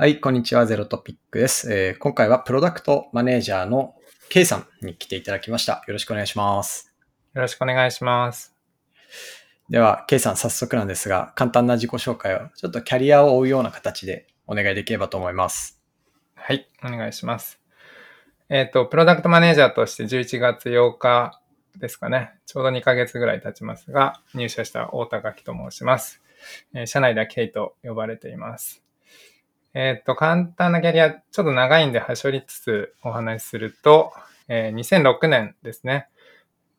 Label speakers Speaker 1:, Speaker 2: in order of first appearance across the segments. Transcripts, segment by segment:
Speaker 1: はい、こんにちは。ゼロトピックです。えー今回はプロダクトマネージャーの K さんに来ていただきました。よろしくお願いします。
Speaker 2: よろしくお願いします。
Speaker 1: では、K さん早速なんですが、簡単な自己紹介を、ちょっとキャリアを追うような形でお願いできればと思います。
Speaker 2: はい、お願いします。えっ、と、プロダクトマネージャーとして11月8日ですかね。ちょうど2ヶ月ぐらい経ちますが、入社した大高木と申します。えー社内では K と呼ばれています。えっ、と、簡単なキャリア、ちょっと長いんで端折りつつお話しすると、えー2006年ですね、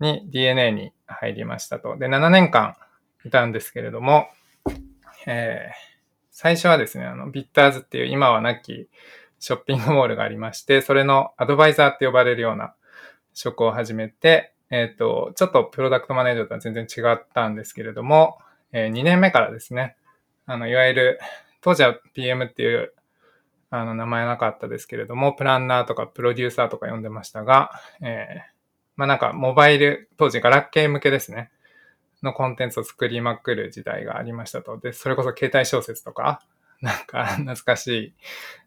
Speaker 2: に DNA に入りましたと。で、7年間いたんですけれども、えー最初はですね、あの、ビッターズっていう今はなきショッピングモールがありまして、それのアドバイザーって呼ばれるような職を始めて、えっ、と、ちょっとプロダクトマネージャーとは全然違ったんですけれども、え2年目からですね、あの、いわゆる、当時は PM っていう、あの、名前はなかったですけれども、プランナーとかプロデューサーとか呼んでましたが、えーまあなんか、モバイル、当時ガラケー向けですね。のコンテンツを作りまくる時代がありましたと。で、それこそ携帯小説とか、なんか懐かしい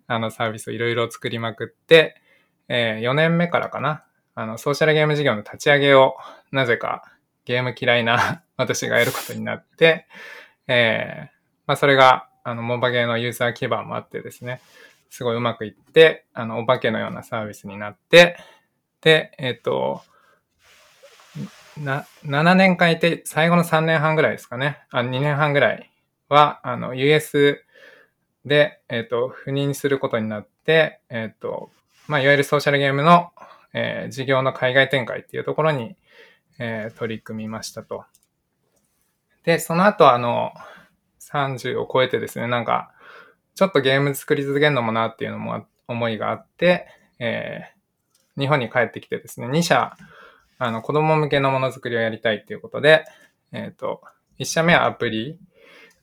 Speaker 2: あのサービスをいろいろ作りまくって、え4年目からかな、あのソーシャルゲーム事業の立ち上げをなぜかゲーム嫌いな私がやることになって、えーまあそれがあのモバゲーのユーザー基盤もあってですね、すごいうまくいって、あのお化けのようなサービスになって、で、えっ、と、な、7年間いて、最後の3年半ぐらいですかね。あ、2年半ぐらいは、あの、US で、えっ、と、赴任することになって、えっ、と、まあ、いわゆるソーシャルゲームの、えー事業の海外展開っていうところに、えー取り組みましたと。で、その後、あの、30を超えてですね、なんか、ちょっとゲーム作り続けるのもなっていうのも思いがあって、えー日本に帰ってきてですね、2社、あの、子供向けのものづくりをやりたいっていうことで、えっ、と、1社目はアプリ、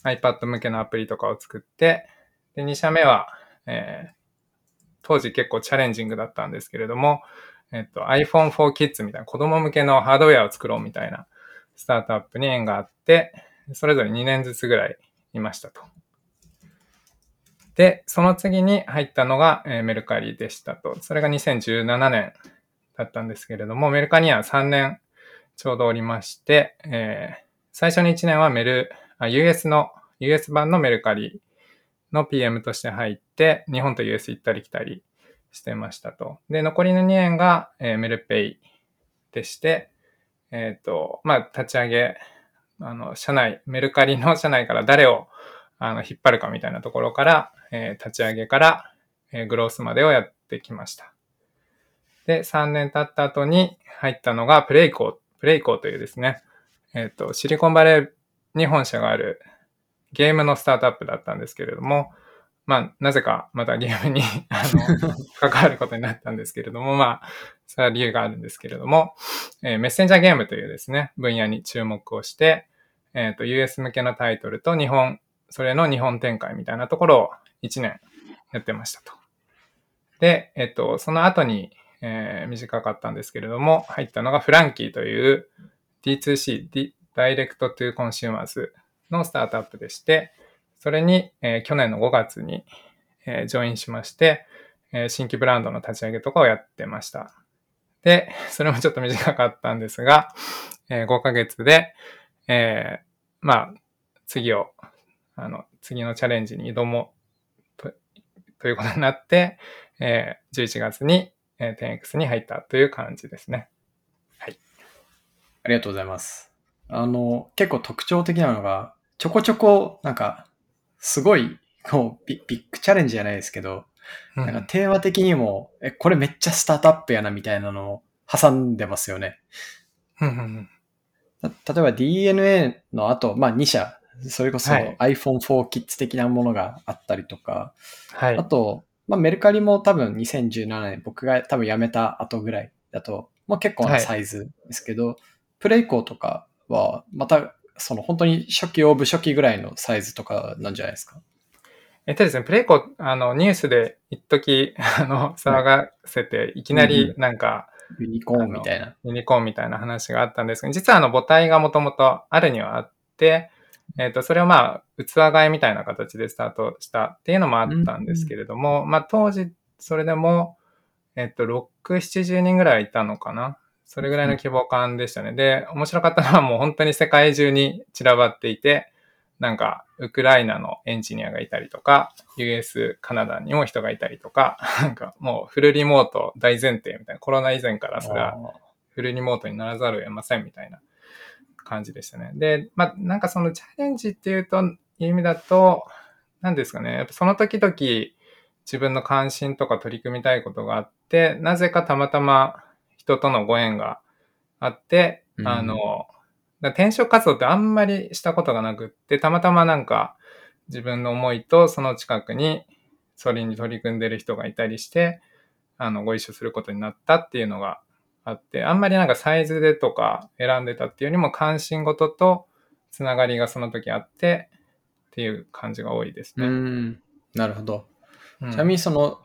Speaker 2: iPad 向けのアプリとかを作って、で、2社目は、えー当時結構チャレンジングだったんですけれども、えっ、と、iPhone for Kids みたいな子供向けのハードウェアを作ろうみたいなスタートアップに縁があって、それぞれ2年ずつぐらいいましたと。で、その次に入ったのが、えメルカリでしたと。それが2017年だったんですけれども、メルカリには3年ちょうどおりまして、えー最初の1年はメル、US の、US 版のメルカリの PM として入って、日本と US 行ったり来たりしてましたと。で、残りの2年が、えーメルペイでして、えっ、と、まあ、立ち上げ、あの、社内、メルカリの社内から誰をあの引っ張るかみたいなところから、えー立ち上げから、えーグロースまでをやってきました。で、3年経った後に入ったのがプレイコー、プレイコーというですね、えっ、と、シリコンバレーに本社があるゲームのスタートアップだったんですけれども、まあ、なぜかまたゲームに あの 関わることになったんですけれども、まあ、それは理由があるんですけれども、えーメッセンジャーゲームというですね、分野に注目をして、えっ、と、US 向けのタイトルと日本、それの日本展開みたいなところを1年やってましたと。で、えっ、と、その後に、えー短かったんですけれども、入ったのがフランキーという D2C、D- Direct to Consumers のスタートアップでして、それに、えー去年の5月に、えージョインしまして、えー新規ブランドの立ち上げとかをやってました。で、それもちょっと短かったんですが、えー5ヶ月で、えーまあ、次を、あの、次のチャレンジに挑もうと、ということになって、えー11月に、えー 10X に入ったという感じですね。
Speaker 1: ありがとうございます。あの、結構特徴的なのが、ちょこちょこ、なんか、すごい、こうビ、ビッグチャレンジじゃないですけど、
Speaker 2: うん
Speaker 1: なんかテーマ的にも、え、これめっちゃスタートアップやなみたいなのを挟んでますよね。
Speaker 2: うんうんうん
Speaker 1: た例えば DNA の後、まあ2社、それこそ
Speaker 2: はい
Speaker 1: iPhone for Kids 的なものがあったりとか、
Speaker 2: はい
Speaker 1: あ。と、まあメルカリも多分2017年、僕が多分辞めた後ぐらいだと、まあ結構なサイズですけど、プレイコーとかは、また、その本当に初期オブ初期ぐらいのサイズとかなんじゃないですか？
Speaker 2: えっとですね、プレイコ、あの、ニュースで一時、あの、騒がせて、いきなりなんか、
Speaker 1: ユニコーンみたいな。
Speaker 2: ユニコーンみたいな話があったんですけど、実はあの母体がもともとあるにはあって、えっ、と、それをまあ、器替えみたいな形でスタートしたっていうのもあったんですけれども、まあ、当時、それでも、えっ、と、6、70人ぐらいいたのかな？それぐらいの規模感でしたね。で、面白かったのはもう本当に世界中に散らばっていて、なんか、ウクライナのエンジニアがいたりとか、US、カナダにも人がいたりとか、なんかもうフルリモート大前提みたいな、コロナ以前からそれはフルリモートにならざるを得ませんみたいな感じでしたね。で、まあ、なんかそのチャレンジっていうと、いう意味だと、何ですかね、やっぱその時々自分の関心とか取り組みたいことがあって、なぜかたまたま人とのご縁があって、うん、あの、転職活動ってあんまりしたことがなくって、たまたまなんか自分の思いとその近くにそれに取り組んでる人がいたりして、あの、ご一緒することになったっていうのがあって、あんまりなんかサイズでとか選んでたっていうよりも関心事とつながりがその時あってっていう感じが多いですね。
Speaker 1: うん。なるほど。ちなみにその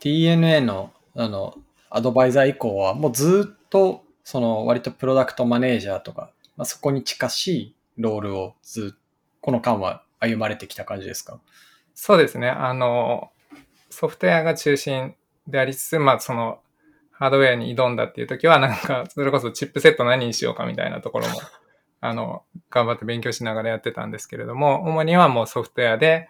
Speaker 1: DNA のあのアドバイザー以降は、もうずっと、その割とプロダクトマネージャーとか、まあ、そこに近しいロールをずこの間は歩まれてきた感じですか？
Speaker 2: そうですね。あの、ソフトウェアが中心でありつつ、まあそのハードウェアに挑んだっていう時は、なんか、それこそチップセット何にしようかみたいなところも、あの、頑張って勉強しながらやってたんですけれども、主にはもうソフトウェアで、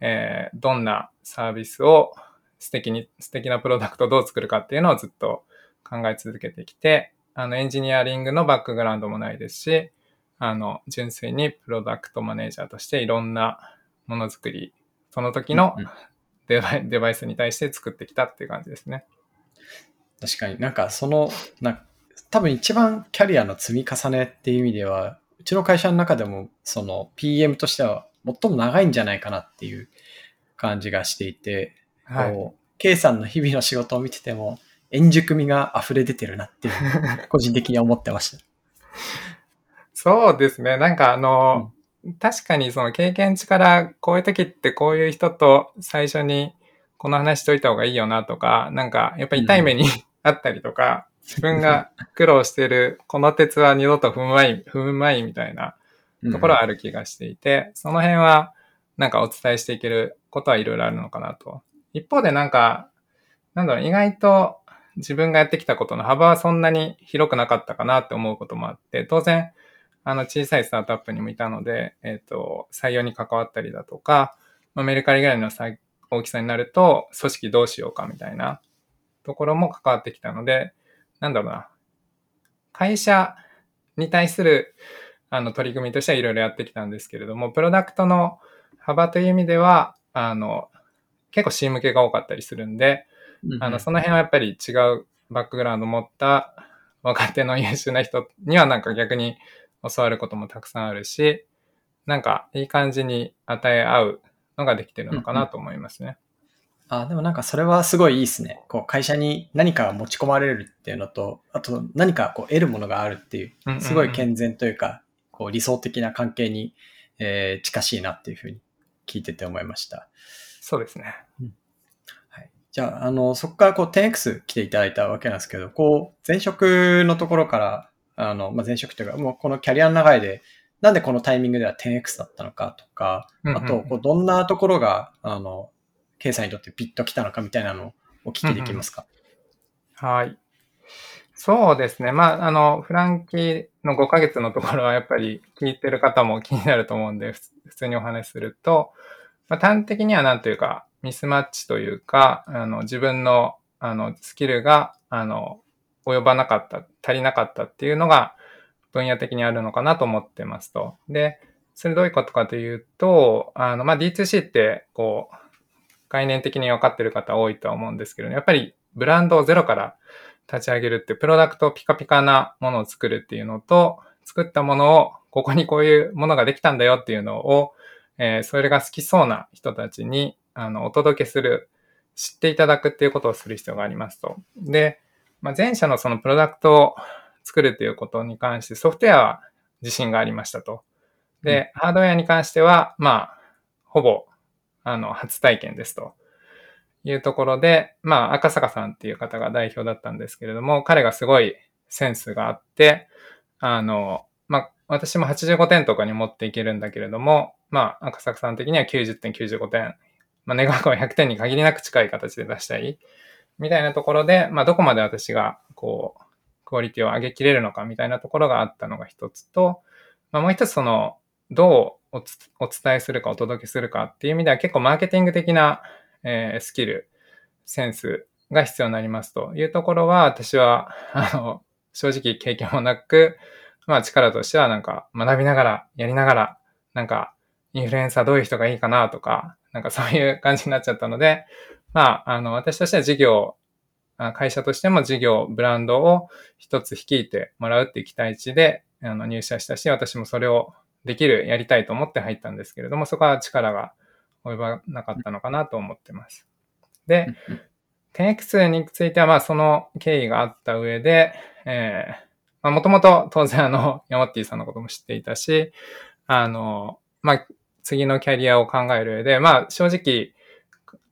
Speaker 2: えー、どんなサービスを素敵に、素敵なプロダクトをどう作るかっていうのをずっと考え続けてきて、あの、エンジニアリングのバックグラウンドもないですし、あの、純粋にプロダクトマネージャーとしていろんなものづくり、その時のデバイ,、デバイスに対して作ってきたっていう感じですね。
Speaker 1: 確かに。なんかその、な多分一番キャリアの積み重ねっていう意味では、うちの会社の中でもその PM としては最も長いんじゃないかなっていう感じがしていて、はい、こう、K さんの日々の仕事を見てても、円熟味が溢れ出てるなっていう、個人的に思ってました。
Speaker 2: そうですね。なんかあの、うん、確かにその経験値からこういう時ってこういう人と最初にこの話しといた方がいいよなとか、なんかやっぱ痛い目に、あったりとか、自分が苦労してるこの鉄は二度と踏むまい、踏むまいみたいなところはある気がしていて、その辺はなんかお伝えしていけることはいろいろあるのかなと一方でなんか、なんだろう、意外と自分がやってきたことの幅はそんなに広くなかったかなって思うこともあって、当然、あの、小さいスタートアップにもいたので、えっ、ー、と、採用に関わったりだとか、まあ、メルカリぐらいの大きさになると、組織どうしようかみたいなところも関わってきたので、なんだろうな。会社に対する、あの、取り組みとしてはいろいろやってきたんですけれども、プロダクトの幅という意味では、あの、結構 C 向けが多かったりするんで、あの、その辺はやっぱり違うバックグラウンド持った若手の優秀な人にはなんか逆に教わることもたくさんあるし、なんかいい感じに与え合うのができてるのかなと思いますね。
Speaker 1: うんうん、あでもなんかそれはすごいいいですね。こう会社に何かが持ち込まれるっていうのと、あと何かこう得るものがあるっていう、すごい健全というか、こう理想的な関係に、えー、近しいなっていうふうに聞いてて思いました。
Speaker 2: そうですね。うん
Speaker 1: はい、じゃあ、あの、そこからこう 10X 来ていただいたわけなんですけど、こう、前職のところから、あの、まあ、前職というか、もうこのキャリアの流れで、なんでこのタイミングでは 10X だったのかとか、あと、こうどんなところが、あの、K さんにとってピッと来たのかみたいなのをお聞きできますか、
Speaker 2: うんうん、はい。そうですね。まあ、あの、フランキーの5ヶ月のところはやっぱり聞いてる方も気になると思うんで、普通にお話しすると、まあ、端的にはなんというか、ミスマッチというか、あの、自分の、あの、スキルが、あの、及ばなかった、足りなかったっていうのが、分野的にあるのかなと思ってますと。で、それどういうことかというと、あの、まあ、D2C って、こう、概念的に分かってる方多いとは思うんですけど、ね、やっぱりブランドをゼロから立ち上げるって、プロダクトをピカピカなものを作るっていうのと、作ったものを、ここにこういうものができたんだよっていうのを、えー、それが好きそうな人たちに、あの、お届けする、知っていただくっていうことをする必要がありますと。で、まあ、前者のそのプロダクトを作るっていうことに関してソフトウェアは自信がありましたと。で、ハードウェアに関しては、まあ、ほぼ、あの、初体験ですと。いうところで、まあ、赤坂さんっていう方が代表だったんですけれども、彼がすごいセンスがあって、あの、まあ、私も85点とかに持っていけるんだけれども、まあ、赤坂さん的には90点、95点、まあ、願わくは100点に限りなく近い形で出したい、みたいなところで、まあ、どこまで私が、こう、クオリティを上げきれるのかみたいなところがあったのが一つと、まあ、もう一つその、どうお伝えするかお届けするかっていう意味では結構マーケティング的な、えー、スキル、センスが必要になりますと。いうところは私は、あの、正直経験もなく、まあ力としてはなんか学びながら、やりながら、なんかインフルエンサーどういう人がいいかなとか、なんかそういう感じになっちゃったので、まあ、あの、私としては事業、会社としても事業、ブランドを一つ率いてもらうっていう期待値で、あの、入社したし、私もそれをできる、やりたいと思って入ったんですけれども、そこは力が及ばなかったのかなと思ってます。で、10X については、まあ、その経緯があった上で、えー、まあ、もともと当然あの、ヤマッティさんのことも知っていたし、あの、まあ、次のキャリアを考える上で、まあ、正直、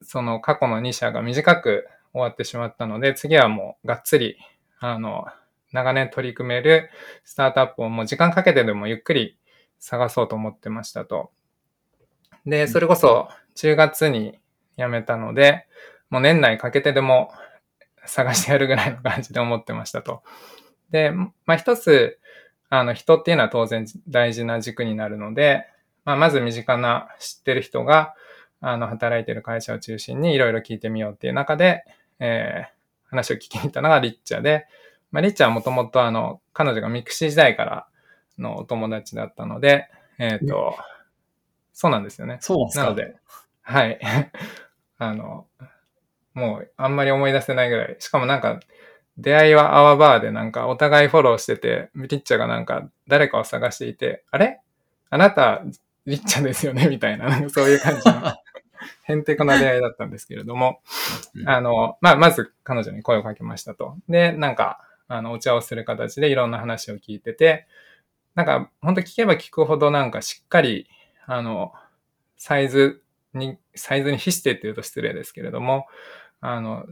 Speaker 2: その過去の2社が短く終わってしまったので、次はもうがっつり、あの、長年取り組めるスタートアップをもう時間かけてでもゆっくり探そうと思ってましたと。で、それこそ10月に辞めたので、もう年内かけてでも探してやるぐらいの感じで思ってましたと。で、まあ一つ、あの人っていうのは当然大事な軸になるので、まあまず身近な知ってる人が、あの働いてる会社を中心にいろいろ聞いてみようっていう中で、えー、話を聞きに行ったのがリッチャで、まあリッチャはもともとあの、彼女がミクシー時代からのお友達だったので、えっ、ー、と、そうなんですよね。
Speaker 1: そうな
Speaker 2: ので、はい。あの、もうあんまり思い出せないぐらい。しかもなんか、出会いはアワバーでなんかお互いフォローしてて、リッチャがなんか誰かを探していて、あれ？あなた、リッチャですよねみたいな、そういう感じの、へんてこな出会いだったんですけれども、あの、まあ、まず彼女に声をかけましたと。で、なんか、あの、お茶をする形でいろんな話を聞いてて、なんか、本当聞けば聞くほどなんかしっかり、あの、サイズに、サイズに比してって言うと失礼ですけれども、あの、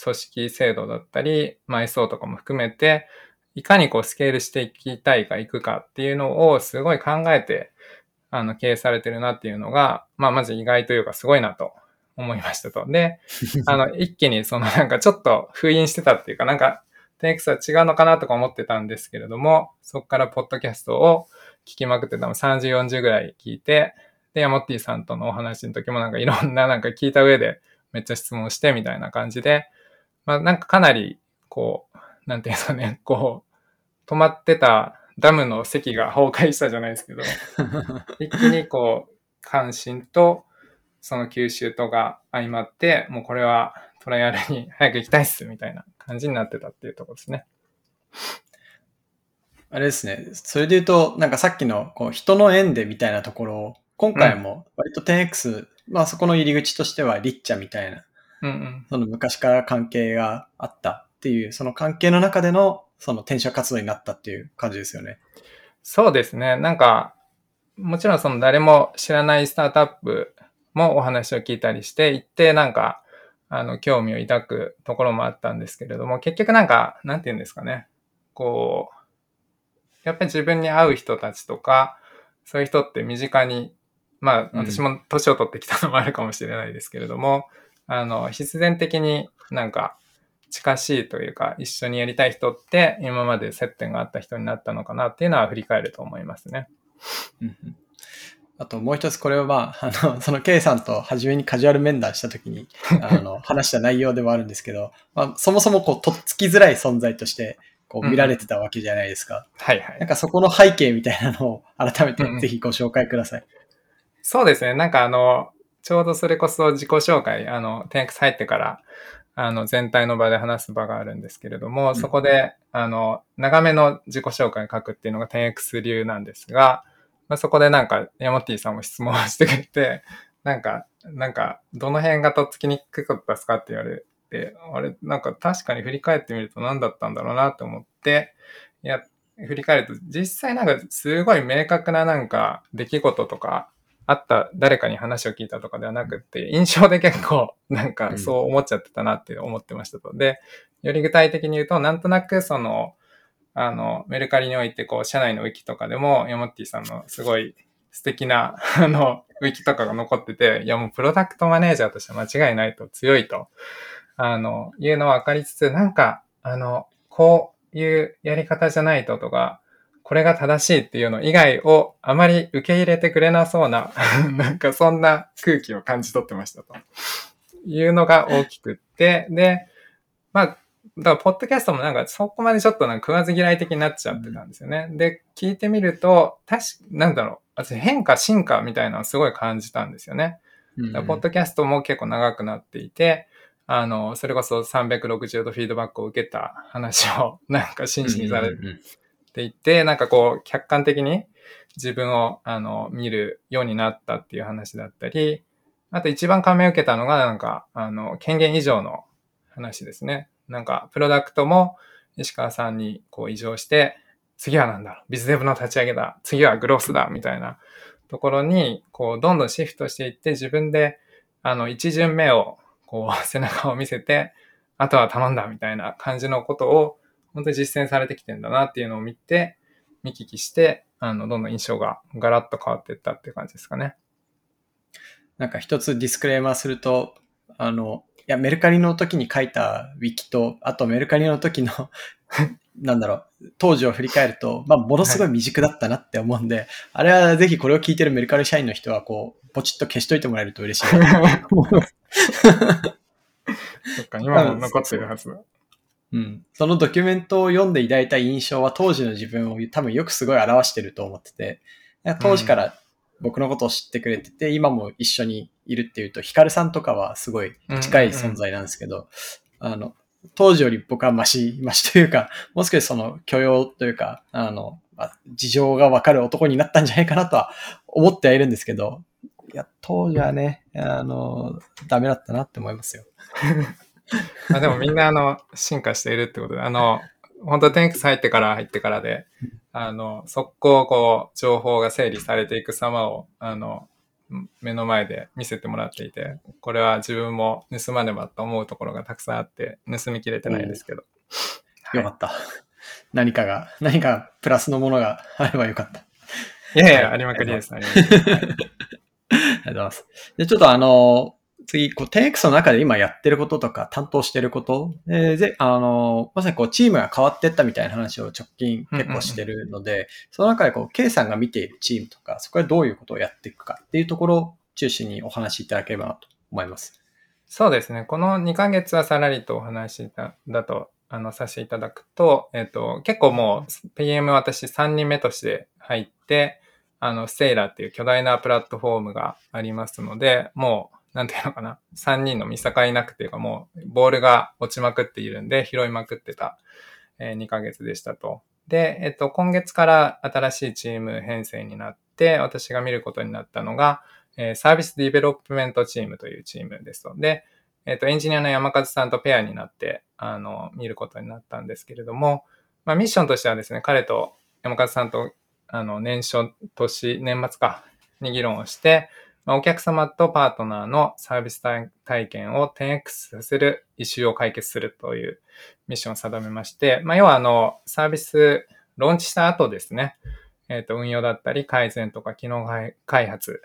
Speaker 2: 組織制度だったり、埋葬とかも含めて、いかにこうスケールしていきたいかいくかっていうのをすごい考えて、あの、経営されてるなっていうのが、まあ、まず意外というかすごいなと思いましたと。で、あの、一気にそのなんかちょっと封印してたっていうか、なんか 10X は違うのかなとか思ってたんですけれども、そこからポッドキャストを聞きまくってたの30、40ぐらい聞いて、で、ヤモッティさんとのお話の時もなんかいろんななんか聞いた上でめっちゃ質問してみたいな感じで、まあなんかかなり、こう、なんていうんですかね、こう、止まってたダムの席が崩壊したじゃないですけど、一気にこう、関心とその吸収とが相まって、もうこれはトライアルに早く行きたいっす、みたいな感じになってたっていうところですね。
Speaker 1: あれですね。それで言うと、なんかさっきのこう人の縁でみたいなところを、今回も割と 10X、うん、まあそこの入り口としてはリッチャみたいな、
Speaker 2: うんうん、
Speaker 1: その昔から関係があったっていう、その関係の中でのその転職活動になったっていう感じですよね。
Speaker 2: そうですね。なんか、もちろんその誰も知らないスタートアップもお話を聞いたりして、一定なんかあの、興味を抱くところもあったんですけれども、結局なんか、なんて言うんですかね。こう、やっぱり自分に合う人たちとか、そういう人って身近に、まあ、私も年を取ってきたのもあるかもしれないですけれども、うん、あの、必然的になんか、近しいというか、一緒にやりたい人って、今まで接点があった人になったのかなっていうのは振り返ると思いますね。
Speaker 1: うんあともう一つこれはまあ、あの、その K さんと初めにカジュアル面談した時に、あの、話した内容でもあるんですけど、まあ、そもそもこう、とっつきづらい存在として、こう見られてたわけじゃないですか。うん、
Speaker 2: はいはい。
Speaker 1: なんかそこの背景みたいなのを改めてぜひご紹介ください。うん、
Speaker 2: そうですね。なんかあの、ちょうどそれこそ自己紹介、あの、10X 入ってから、あの、全体の場で話す場があるんですけれども、うん、そこで、あの、長めの自己紹介書くっていうのが 10X 流なんですが、まあ、そこでなんか、ヤモティさんも質問してくれて、なんか、なんか、どの辺がとっつきにくかったですかって言われて、あれ、なんか確かに振り返ってみると何だったんだろうなって思って、いや、振り返ると、実際なんかすごい明確ななんか出来事とか、あった誰かに話を聞いたとかではなくて、印象で結構 なんかそう思っちゃってたなって思ってましたと。で、より具体的に言うと、なんとなくその、あの、メルカリにおいて、こう、社内のウィキとかでも、ヤモッティさんのすごい素敵な、あの、ウィキとかが残ってて、いやもうプロダクトマネージャーとして間違いないと強いと、あの、いうのは分かりつつ、なんか、あの、こういうやり方じゃないととか、これが正しいっていうの以外をあまり受け入れてくれなそうな、なんかそんな空気を感じ取ってましたと。いうのが大きくって、で、まあ、だから、ポッドキャストもなんか、そこまでちょっとなんか食わず嫌い的になっちゃってたんですよね。で、聞いてみると、確か、なんだろう、私変化、進化みたいなのをすごい感じたんですよね。うんポッドキャストも結構長くなっていて、あの、それこそ360度フィードバックを受けた話をなんか真摯にされっていて、なんかこう、客観的に自分を、あの、見るようになったっていう話だったり、あと一番感銘を受けたのが、なんか、あの、権限以上の話ですね。なんか、プロダクトも石川さんにこう異常して、次は何だろう、ビズデブの立ち上げだ、次はグロースだ、みたいなところに、こう、どんどんシフトしていって、自分で、あの、一巡目を、こう、背中を見せて、あとは頼んだ、みたいな感じのことを、本当に実践されてきてんだなっていうのを見て、見聞きして、あの、どんどん印象がガラッと変わっていったっていう感じですかね。
Speaker 1: なんか一つディスクレーマーすると、あの、いや、メルカリの時に書いたウィキと、あとメルカリの時の なんだろう、当時を振り返ると、まあ、ものすごい未熟だったなって思うんで、はい、あれはぜひこれを聞いてるメルカリ社員の人は、こう、ポチッと消しといてもらえると嬉しい。そ
Speaker 2: っか、今も残ってるはずだ。
Speaker 1: うん。そのドキュメントを読んで抱いた印象は当時の自分を多分よくすごい表してると思ってて、当時から僕のことを知ってくれてて、今も一緒にいるっていうと、ヒカルさんとかはすごい近い存在なんですけど、あの、当時より僕はマシ、マシというか、もう少しその許容というか、あの、事情がわかる男になったんじゃないかなとは思ってはいるんですけど、いや、当時はね、あの、ダメだったなって思いますよ。
Speaker 2: あでもみんなあの、進化しているってことで、あの、本当テンクス入ってから入ってからで、あの、速攻こう、情報が整理されていく様を、あの、目の前で見せてもらっていて、これは自分も盗まねばと思うところがたくさんあって、盗みきれてないですけど。
Speaker 1: よかった。何かが、何かプラスのものが あればよかった。
Speaker 2: いやいや、ありまくりです。ありまくり。ありがとう
Speaker 1: ございます。で、ちょっとあの、次、こう、10X の中で今やってることとか担当してること、えー、ぜ、あの、まさにこう、チームが変わってったみたいな話を直近結構してるので、その中でこう、K さんが見ているチームとか、そこでどういうことをやっていくかっていうところを中心にお話しいただければなと思います。
Speaker 2: そうですね。この2ヶ月はさらりとお話だだと、あの、させていただくと、えっ、ー、と、結構もう、PM 私3人目として入って、あの、セイラっていう巨大なプラットフォームがありますので、もう、なんていうのかな、3人の見境なくていうかもう、ボールが落ちまくっているんで、拾いまくってた、え2ヶ月でしたと。で、えっと、今月から新しいチーム編成になって、私が見ることになったのが、え Service Development Team というチームですと。で、えっと、エンジニアの山和さんとペアになって、あの、見ることになったんですけれども、まあ、ミッションとしてはですね、彼と山和さんと、あの、年初、年、年末か、に議論をして、まあお客様とパートナーのサービス体験を 10X させるイシューを解決するというミッションを定めまして、まあ、要はあの、サービス、ローンチした後ですね、えっ、ー、と、運用だったり改善とか機能開発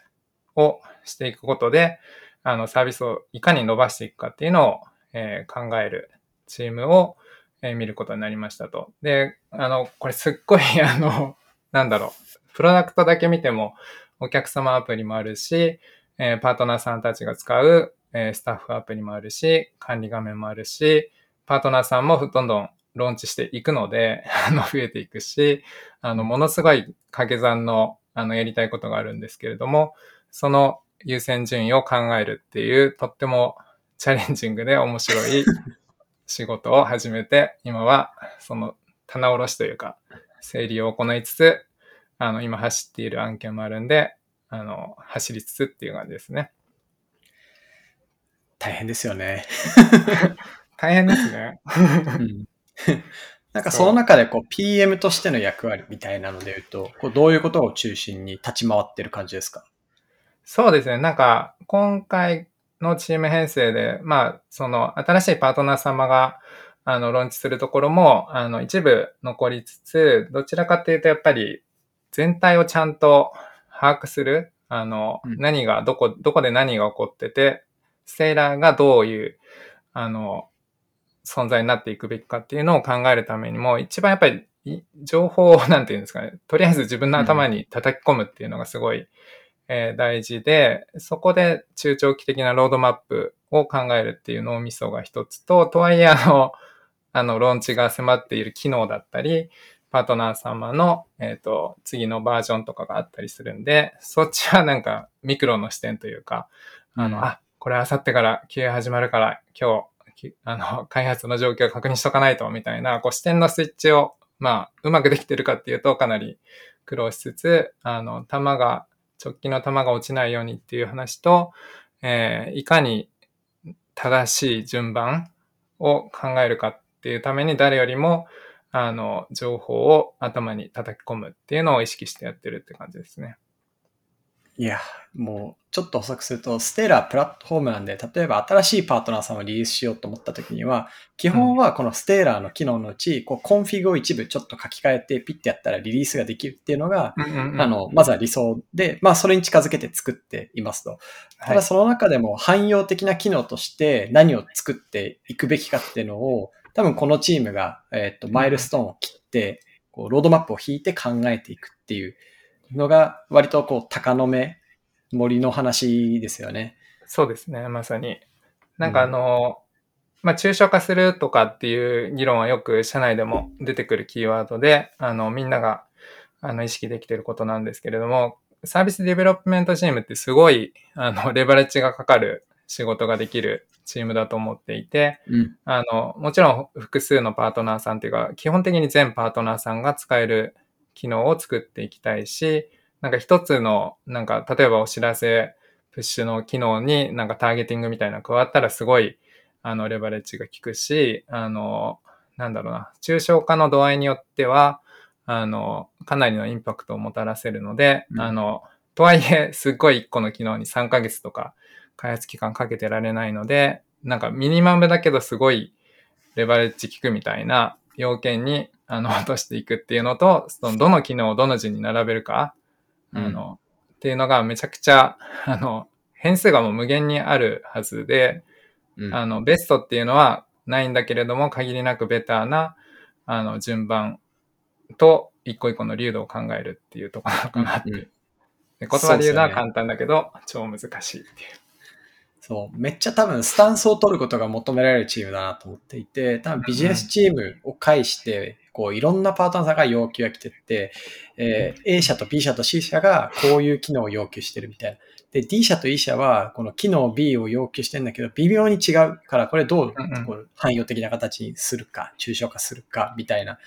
Speaker 2: をしていくことで、あの、サービスをいかに伸ばしていくかっていうのを、えー、考えるチームを、えー、見ることになりましたと。で、あの、これすっごい、あの、なんだろう、プロダクトだけ見ても、お客様アプリもあるし、えー、パートナーさんたちが使う、えー、スタッフアプリもあるし、管理画面もあるし、パートナーさんもどんどんローンチしていくので、あの、増えていくし、あの、ものすごい掛け算の、あの、やりたいことがあるんですけれども、その優先順位を考えるっていう、とってもチャレンジングで面白い 仕事を始めて、今はその棚卸しというか、整理を行いつつ、あの、今走っている案件もあるんで、あの、走りつつっていう感じですね。
Speaker 1: 大変ですよね。
Speaker 2: 大変ですね。
Speaker 1: うん、なんかその中でこう PM としての役割みたいなので言うと、こうどういうことを中心に立ち回ってる感じですか？
Speaker 2: そうですね。なんか今回のチーム編成で、まあ、その新しいパートナー様があの、ローンチするところも、あの、一部残りつつ、どちらかっていうと、やっぱり、全体をちゃんと把握する、あの、
Speaker 1: うん。
Speaker 2: 何が、どこ、どこで何が起こってて、ステーラーがどういう、あの、存在になっていくべきかっていうのを考えるためにも、一番やっぱり、い情報を、なんていうんですかね、とりあえず自分の頭に叩き込むっていうのがすごい、えー大事で、そこで中長期的なロードマップを考えるっていう脳みそが一つと、とはいえあの、あの、ローンチが迫っている機能だったり、パートナー様の、えっ、と、次のバージョンとかがあったりするんで、そっちはなんかミクロの視点というか、あの、
Speaker 1: うん。
Speaker 2: あ、これあさってから QA 始まるから、今日、きあの、開発の状況を確認しとかないと、みたいな、こう視点のスイッチを、まあ、うまくできてるかっていうと、かなり苦労しつつ、あの、弾が、直近の弾が落ちないようにっていう話と、えーいかに正しい順番を考えるかっていうために誰よりも、あの、情報を頭に叩き込むっていうのを意識してやってるって感じですね。
Speaker 1: いや、もう、ちょっと補足すると、 Stailer プラットフォームなんで、例えば新しいパートナーさんをリリースしようと思った時には、基本はこの Stailer の機能のうち、こう、コンフィグを一部ちょっと書き換えて、ピッてやったらリリースができるっていうのが、あの、まずは理想で、まあ、それに近づけて作っていますと。ただ、その中でも汎用的な機能として何を作っていくべきかっていうのを、多分このチームが、えっと、マイルストーンを切って、こう、ロードマップを引いて考えていくっていうのが、割とこう、鷹の目、森の話ですよね。
Speaker 2: そうですね、まさに。なんかあの、まあ、抽象化するとかっていう議論はよく社内でも出てくるキーワードで、あの、みんなが、あの、意識できていることなんですけれども、 Service Development Team ってすごい、あの、レバレッジがかかる仕事ができるチームだと思っていて、
Speaker 1: うん。
Speaker 2: あの、もちろん複数のパートナーさんっていうか、基本的に全パートナーさんが使える機能を作っていきたいし、なんか一つの、なんか例えばお知らせ、プッシュの機能になんかターゲティングみたいなの加わったらすごい、あの、レバレッジが効くし、あの、なんだろうな、抽象化の度合いによっては、あの、かなりのインパクトをもたらせるので、
Speaker 1: うん
Speaker 2: あの、とはいえ、すっごい一個の機能に3ヶ月とか開発期間かけてられないので、なんかミニマムだけどすごいレバレッジ効くみたいな要件にあの 落としていくっていうのと、そのどの機能をどの順に並べるか、あの、っていうのがめちゃくちゃ、あの、変数がもう無限にあるはずで、
Speaker 1: うん
Speaker 2: あの、ベストっていうのはないんだけれども、限りなくベターな、あの、順番と一個一個の流度を考えるっていうところなのかなって。
Speaker 1: うんうん
Speaker 2: で言葉で言うのは簡単だけど、超難しいっていう。
Speaker 1: そう、めっちゃ多分スタンスを取ることが求められるチームだなと思っていて、多分ビジネスチームを介して、こういろんなパートナーさんが要求が来てって、えー A 社と B 社と C 社がこういう機能を要求してるみたいな。で、D 社と E 社はこの機能 B を要求してるんだけど、微妙に違うから、これどうこう汎用的な形にするか、抽象化するか、みたいな。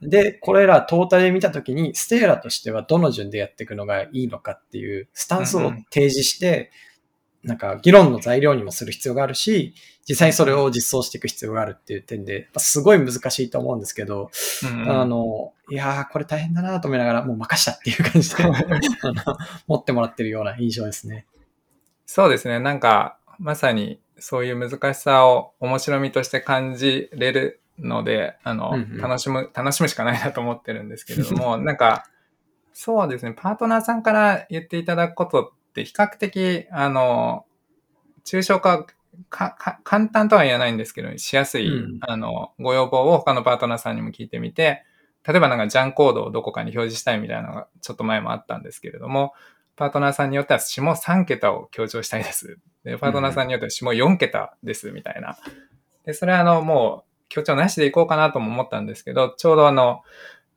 Speaker 1: で、これらトータルで見たときに、ステーラとしてはどの順でやっていくのがいいのかっていうスタンスを提示して、なんか議論の材料にもする必要があるし、実際にそれを実装していく必要があるっていう点で、まあすごい難しいと思うんですけど、
Speaker 2: うんうん
Speaker 1: あの、いやー、これ大変だなと思いながら、もう任したっていう感じで、持ってもらってるような印象ですね。
Speaker 2: そうですね。なんか、まさにそういう難しさを面白みとして感じれるので、あの、
Speaker 1: うんうん
Speaker 2: 楽しむ、楽しむしかないなと思ってるんですけれども、なんか、そうですね。パートナーさんから言っていただくことって比較的、あの、抽象化かか簡単とは言えないんですけど、しやすい、
Speaker 1: うん
Speaker 2: あの、ご要望を他のパートナーさんにも聞いてみて、例えばなんかジャンコードをどこかに表示したいみたいなのがちょっと前もあったんですけれども、パートナーさんによっては下3桁を強調したいです。で、パートナーさんによっては下4桁ですみたいな。で、それはあの、もう強調なしでいこうかなとも思ったんですけど、ちょうどあの、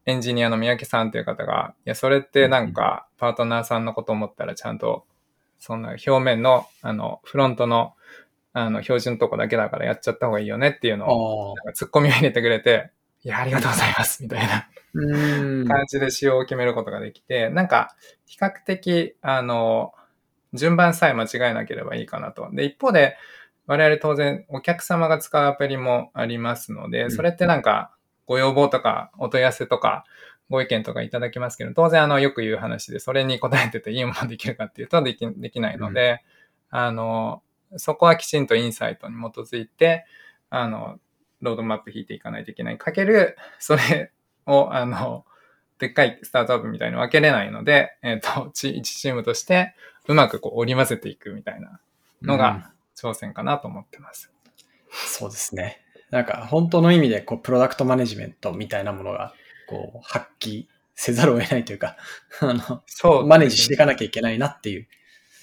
Speaker 2: エンジニアの三宅さんという方が、いや、それってなんか、パートナーさんのこと思ったらちゃんと、そんな表面の、あの、フロントの、あの、標準のとこだけだからやっちゃった方がいいよねっていうのを、ツッコミを入れてくれて、いや、ありがとうございます、みたいな。感じで仕様を決めることができて、なんか、比較的、あの、順番さえ間違えなければいいかなと。で、一方で、我々当然お客様が使うアプリもありますので、
Speaker 1: うん
Speaker 2: それってなんか、ご要望とか、お問い合わせとか、ご意見とかいただきますけど、当然あの、よく言う話で、それに答えてていいものできるかっていうと、でき、できないので、あの、そこはきちんとインサイトに基づいて、あの、ロードマップ引いていかないといけない。かける、それを、あの、でっかいスタートアップみたいに分けれないので、えっ、ー、と、1チームとしてうまくこう織り交ぜていくみたいなのが挑戦かなと思ってます。うん、
Speaker 1: そうですね。なんか本当の意味でこうプロダクトマネジメントみたいなものがこう発揮せざるを得ないというか、あの、そう、マネージしていかなきゃいけないなっていう。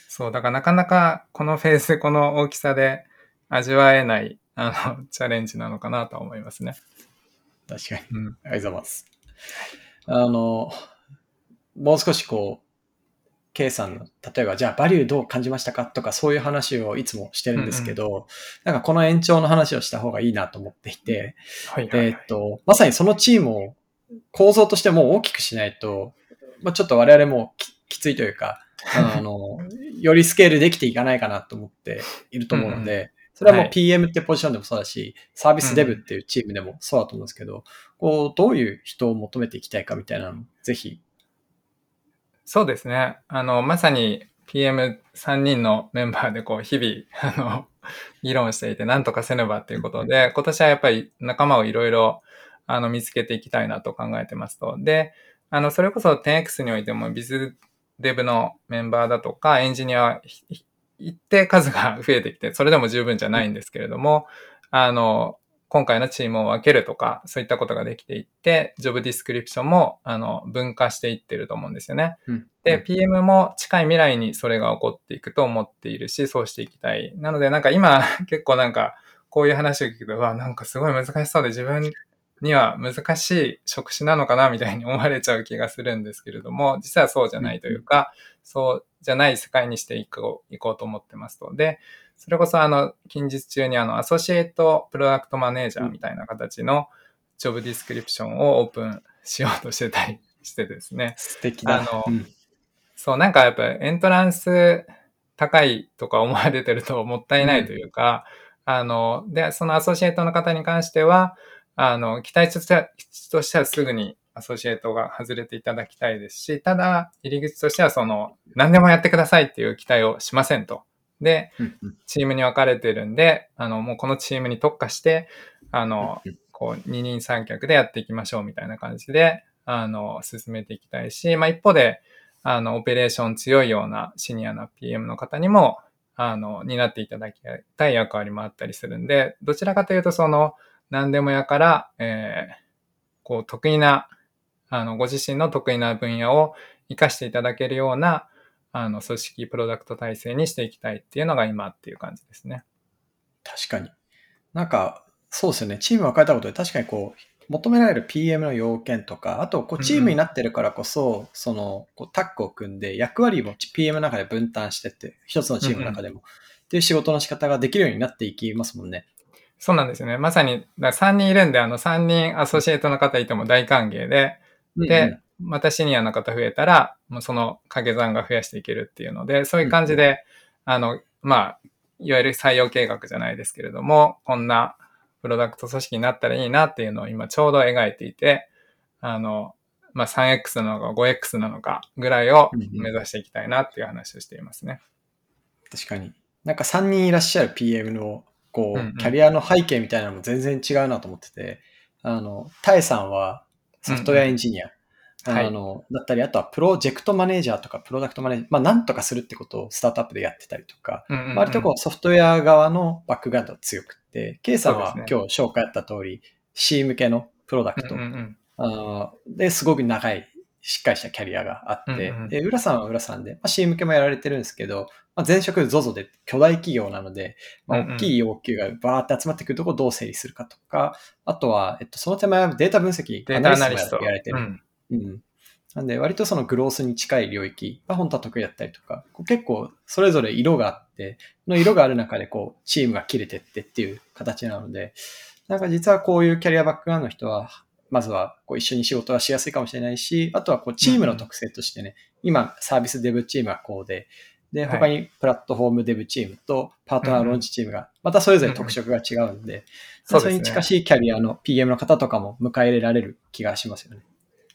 Speaker 2: そう、だからなかなかこのフェース、この大きさで味わえない、あの、チャレンジなのかなと思いますね。
Speaker 1: 確かに。うん。ありがとうございます。あの、もう少しこう、K さんの、例えば、じゃあ、バリューどう感じましたか？とか、そういう話をいつもしてるんですけど、うんうん、なんかこの延長の話をした方がいいなと思っていて、はいはいはい、えっ、と、まさにそのチームを構造としても大きくしないと、まあ、ちょっと我々もきついというか、あの、よりスケールできていかないかなと思っていると思うので、それはもう PM ってポジションでもそうだし、サービスデブっていうチームでもそうだと思うんですけど、こう、どういう人を求めていきたいかみたいなの、ぜひ。
Speaker 2: そうですね。あの、まさに PM3 人のメンバーでこう、日々、あの、議論していて、なんとかせねばっていうことで、今年はやっぱり仲間をいろいろあの、見つけていきたいなと考えてますと。で、あの、それこそ 10X においてもビズデブのメンバーだとか、エンジニア一定数が増えてきて、それでも十分じゃないんですけれども、あの、今回のチームを分けるとか、そういったことができていって、ジョブディスクリプションも、あの、分化していってると思うんですよね。うん、で、PM も近い未来にそれが起こっていくと思っているし、そうしていきたい。なので、なんか今、結構なんか、こういう話を聞くと、わ、なんかすごい難しそうで自分には難しい職種なのかなみたいに思われちゃう気がするんですけれども、実はそうじゃないというか、そうじゃない世界にしていこういこうと思ってますので、それこそあの、近日中にあの、アソシエイトプロダクトマネージャーみたいな形のジョブディスクリプションをオープンしようとしてたりしてですね。
Speaker 1: 素敵だ。
Speaker 2: あの、うん、そう、なんかやっぱエントランス高いとか思われてるともったいないというか、うん、あの、で、そのアソシエイトの方に関しては、あの、期待としては、としてはすぐにアソシエイトが外れていただきたいですし、ただ、入り口としてはその、何でもやってくださいっていう期待をしませんと。で、チームに分かれてるんで、あの、もうこのチームに特化して、あの、こう、二人三脚でやっていきましょうみたいな感じで、あの、進めていきたいし、まあ一方で、あの、オペレーション強いようなシニアな PM の方にも、あの、担っていただきたい役割もあったりするんで、どちらかというとその、何でもやから、えー、こう、得意な、あの、ご自身の得意な分野を活かしていただけるような、あの、組織プロダクト体制にしていきたいっていうのが今っていう感じですね。
Speaker 1: 確かに。なんか、そうですよね。チームを変えたことで確かにこう、求められる PM の要件とか、あと、こう、チームになってるからこそ、うん、その、こう、タッグを組んで、役割も PM の中で分担してって、一つのチームの中でも、うんうん、っていう仕事の仕方ができるようになっていきますもんね。
Speaker 2: そうなんですよね。まさに、だ3人いるんで、あの3人アソシエイトの方いても大歓迎で、うんうん、で、またシニアの方増えたら、もうその掛け算が増やしていけるっていうので、そういう感じで、うん、あの、まあ、いわゆる採用計画じゃないですけれども、こんなプロダクト組織になったらいいなっていうのを今ちょうど描いていて、あの、まあ、3X なのか 5X なのかぐらいを目指していきたいなっていう話をしていますね。
Speaker 1: 確かに。なんか3人いらっしゃる PM のこう、キャリアの背景みたいなのも全然違うなと思ってて、あの、タエさんはソフトウェアエンジニア、うんうん、あの、はい、だったり、あとはプロジェクトマネージャーとかプロダクトマネージャー、まあなんとかするってことをスタートアップでやってたりとか、うんうんうん、割とこうソフトウェア側のバックグラウンドが強くて、K さんは今日紹介あった通り、C 向けのプロダクト、うんうんうん、あですごく長いしっかりしたキャリアがあって、うんうん、で、浦さんは浦さんで、まあ、C 向けもやられてるんですけど、まあ、前職 ZOZO で巨大企業なので、まあ、大きい要求がバーって集まってくるところをどう整理するかとか、あとは、えっと、その手前はデータ分析、
Speaker 2: データアナリスト。
Speaker 1: やられてる。うん、うん。なんで、割とそのグロースに近い領域が本当は得意だったりとか、結構それぞれ色があって、の色がある中でこう、チームが切れてってっていう形なので、なんか実はこういうキャリアバックグラウンドの人は、まずはこう一緒に仕事はしやすいかもしれないし、あとはこうチームの特性としてね、うん、今サービスデブチームはこうで、で、他にプラットフォームデブチームとパートナーローンチチームが、またそれぞれ特色が違うんで、それに近しいキャリアの PM の方とかも迎え入れられる気がしますよね。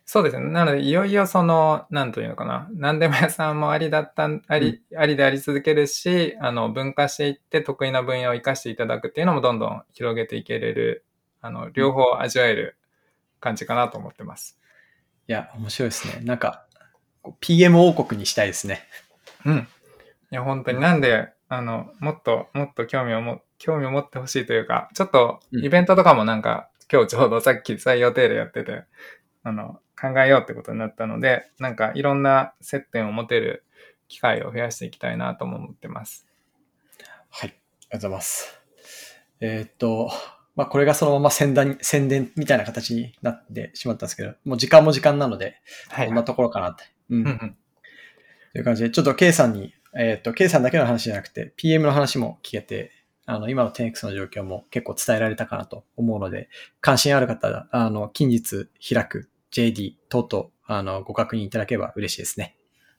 Speaker 2: そうですね。なので、いよいよその、なんというのかな。何でも屋さんもありだった、あり、ありであり続けるし、あの、分化していって得意な分野を活かしていただくっていうのもどんどん広げていけれるあの、両方味わえる感じかなと思ってます。
Speaker 1: いや、面白いですね。なんか、PM 王国にしたいですね。
Speaker 2: うん。いや、本当になんで、あの、もっと、もっと興味をも、興味を持ってほしいというか、ちょっと、
Speaker 1: うん
Speaker 2: イベントとかもなんか、今日ちょうどさっき採用定例やってて、あの、考えようってことになったので、なんかいろんな接点を持てる機会を増やしていきたいなとも思ってます。
Speaker 1: はい。ありがとうございます。えーっと、まあ、これがそのまま宣伝、宣伝みたいな形になってしまったんですけど、もう時間も時間なので、
Speaker 2: は
Speaker 1: こんなところかなって。
Speaker 2: うん。
Speaker 1: という感じで、ちょっと K さんに、えーっと、K さんだけの話じゃなくて、PM の話も聞けて、あの、今の 10X の状況も結構伝えられたかなと思うので、関心ある方は、あの、近日開く JD 等々、あの、ご確認いただければ嬉しいですね。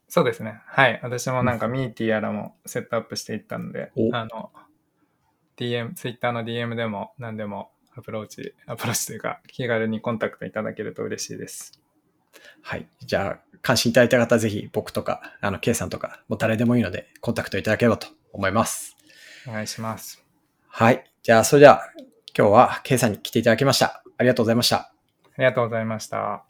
Speaker 2: そうですね。はい。私もなんかミーティーやらもセットアップしていったので、
Speaker 1: お
Speaker 2: あの、DM、Twitter の DM でも何でもアプローチ、アプローチというか気軽にコンタクトいただけると嬉しいです。
Speaker 1: はい。じゃあ、関心いただいた方はぜひ僕とか、あの、K さんとか、もう誰でもいいので、コンタクトいただければと思います。
Speaker 2: お願いします。
Speaker 1: はい。じゃあ、それでは、今日は K さんに来ていただきました。ありがとうございました。
Speaker 2: ありがとうございました。